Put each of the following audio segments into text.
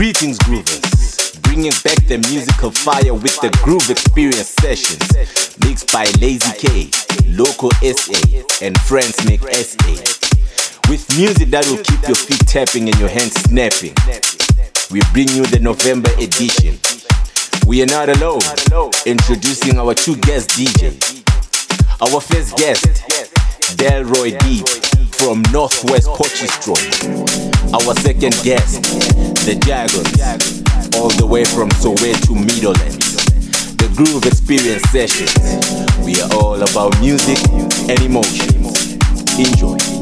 Greetings, groovers. Bringing back the musical fire with the Groove Experience sessions. Mixed by Lazy K, Loco SA, and Fransmic SA. With music that will keep your feet tapping and your hands snapping. We bring you the November edition. We are not alone. Introducing our two guest DJs. Our first guest, Delroy Deep from Northwest Potchefstroom. Our second guest, the Jagons, all the way from Soweto Meadowlands. The Groove Experience Sessions. We are all about music and emotions. Enjoy.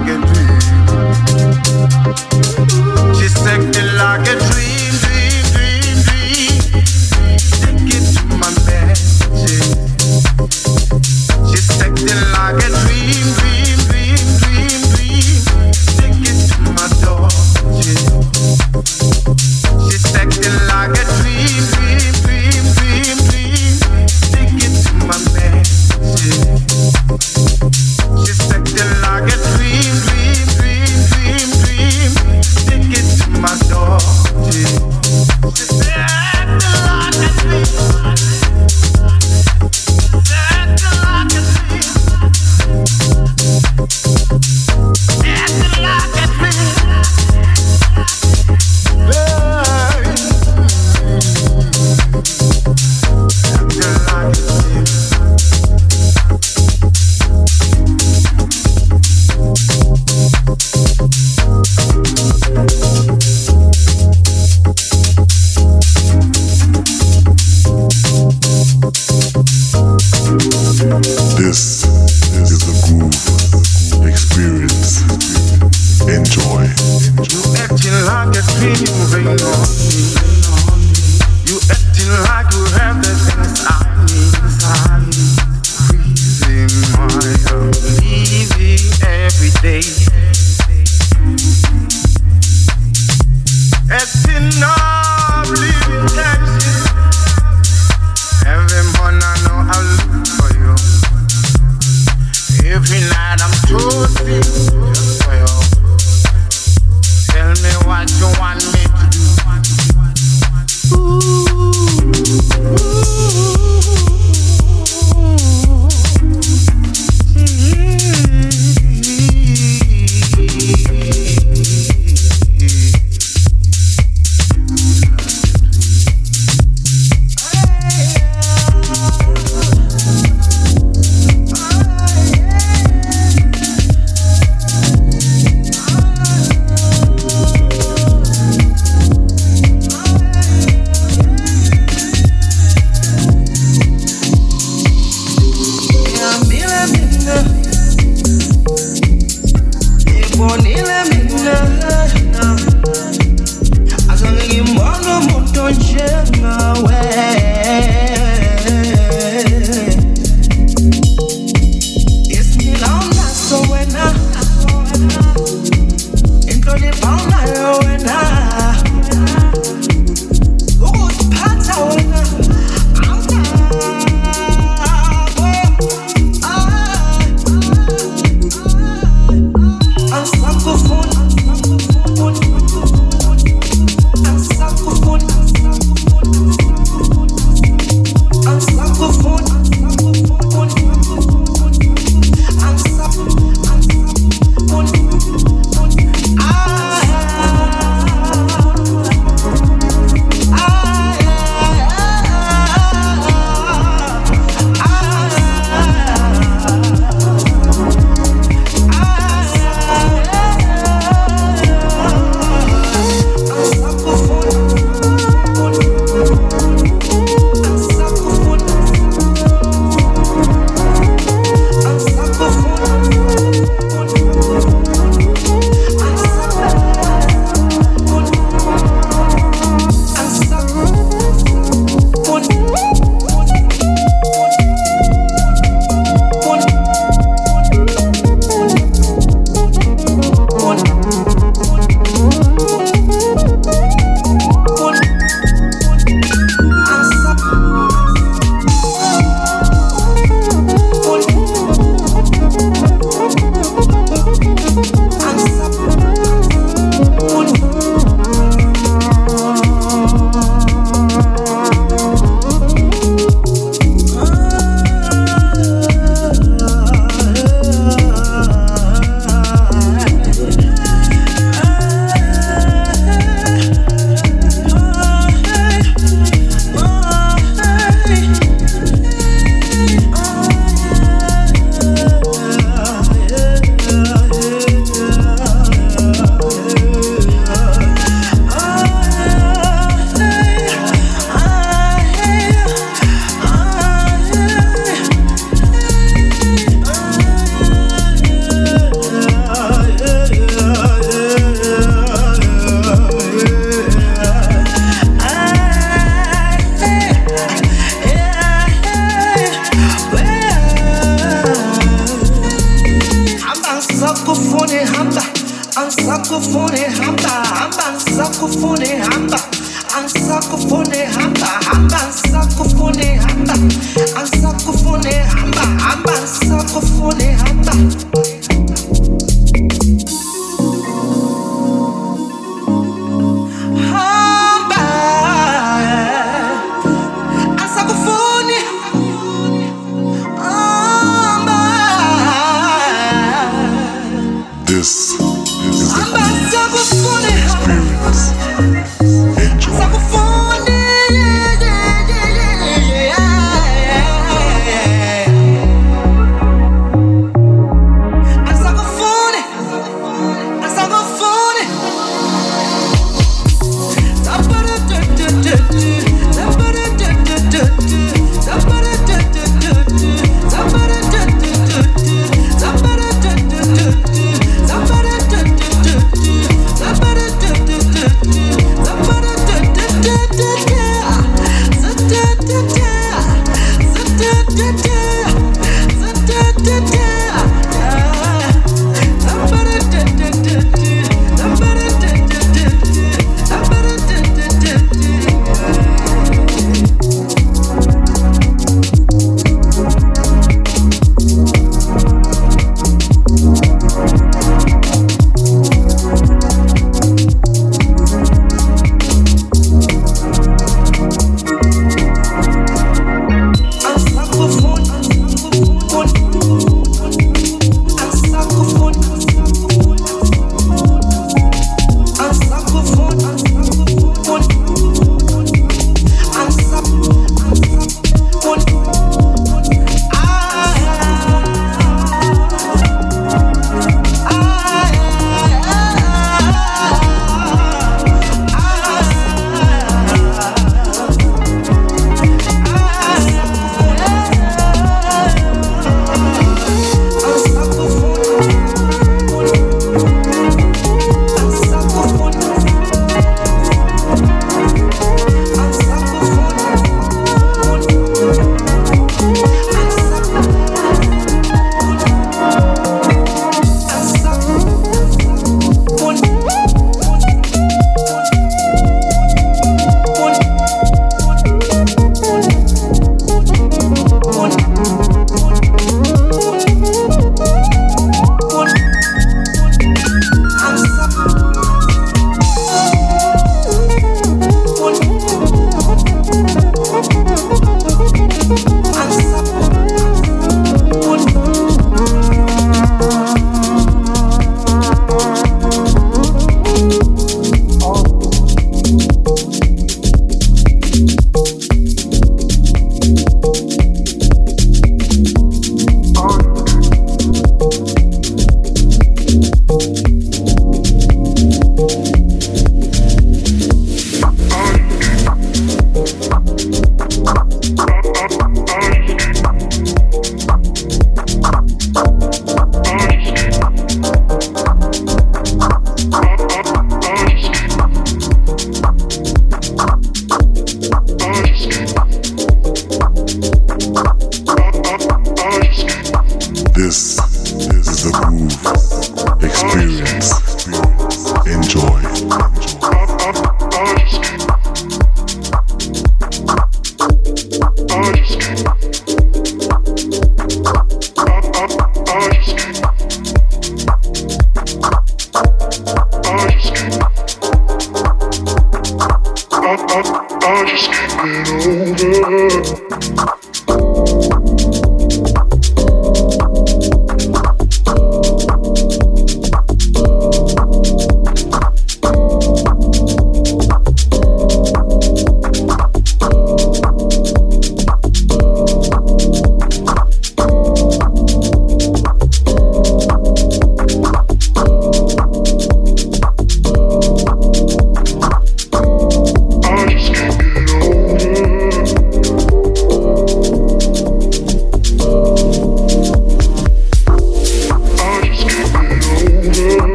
I can dream.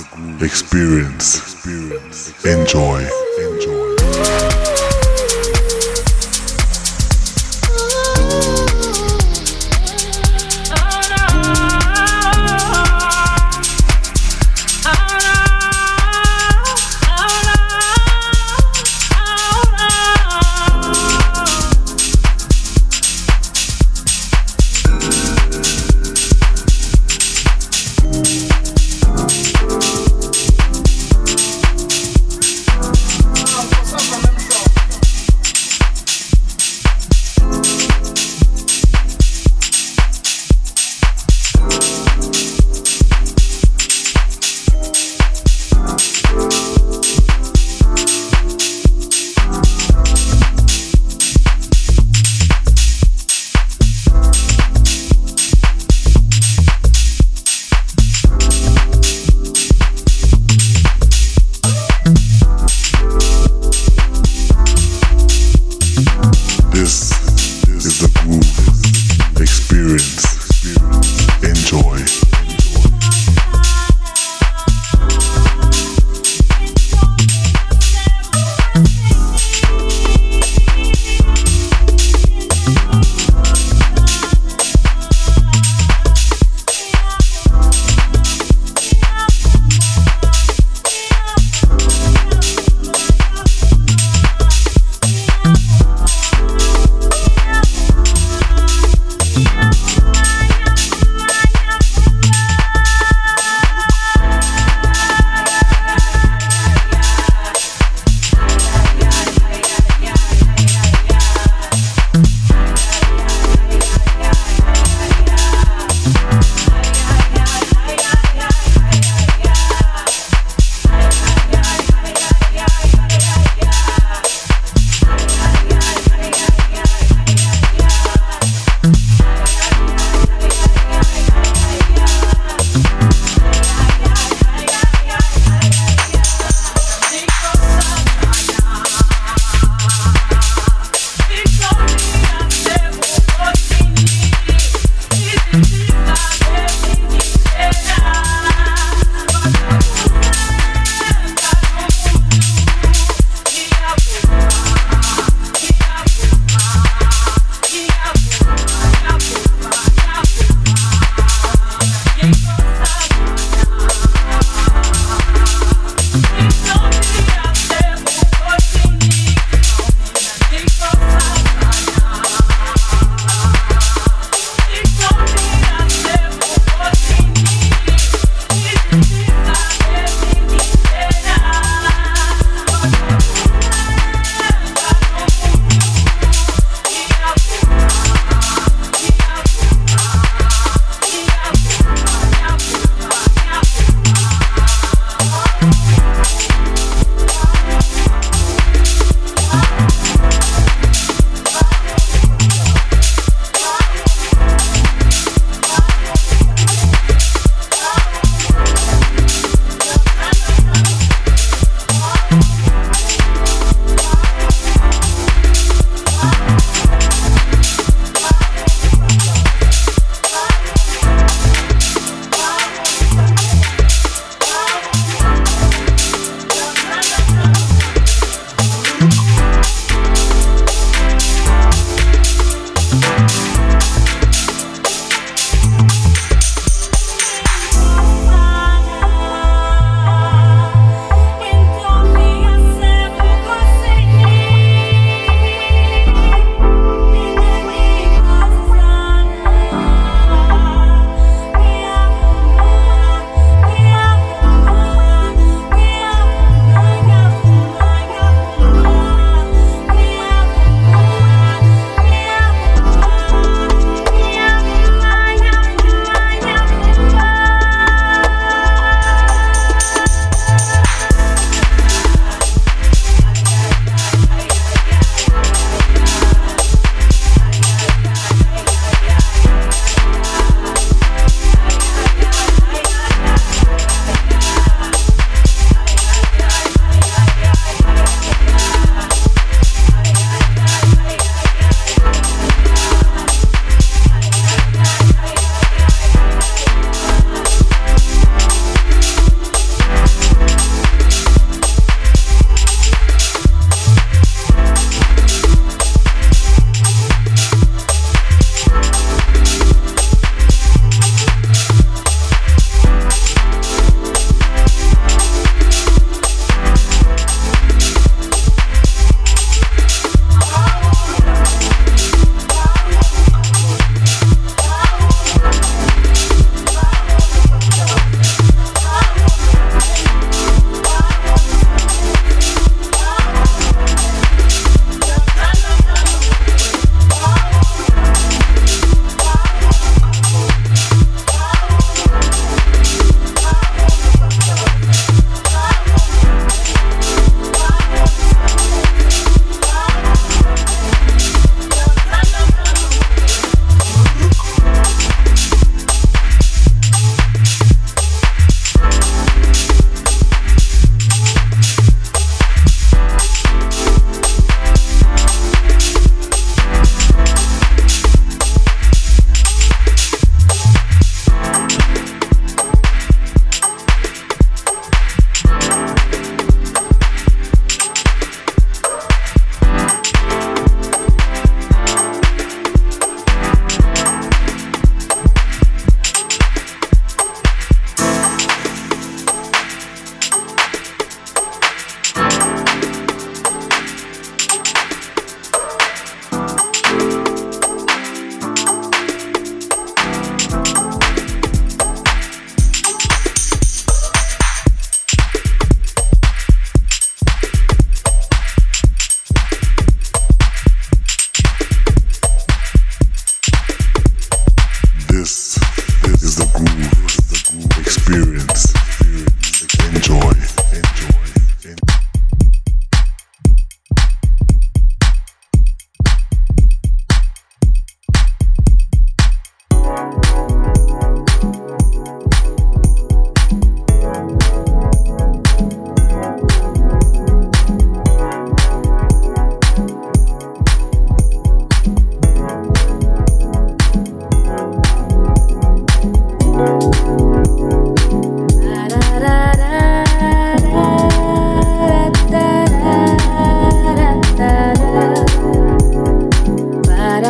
Groove experience. Enjoy. Enjoy.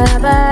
bye.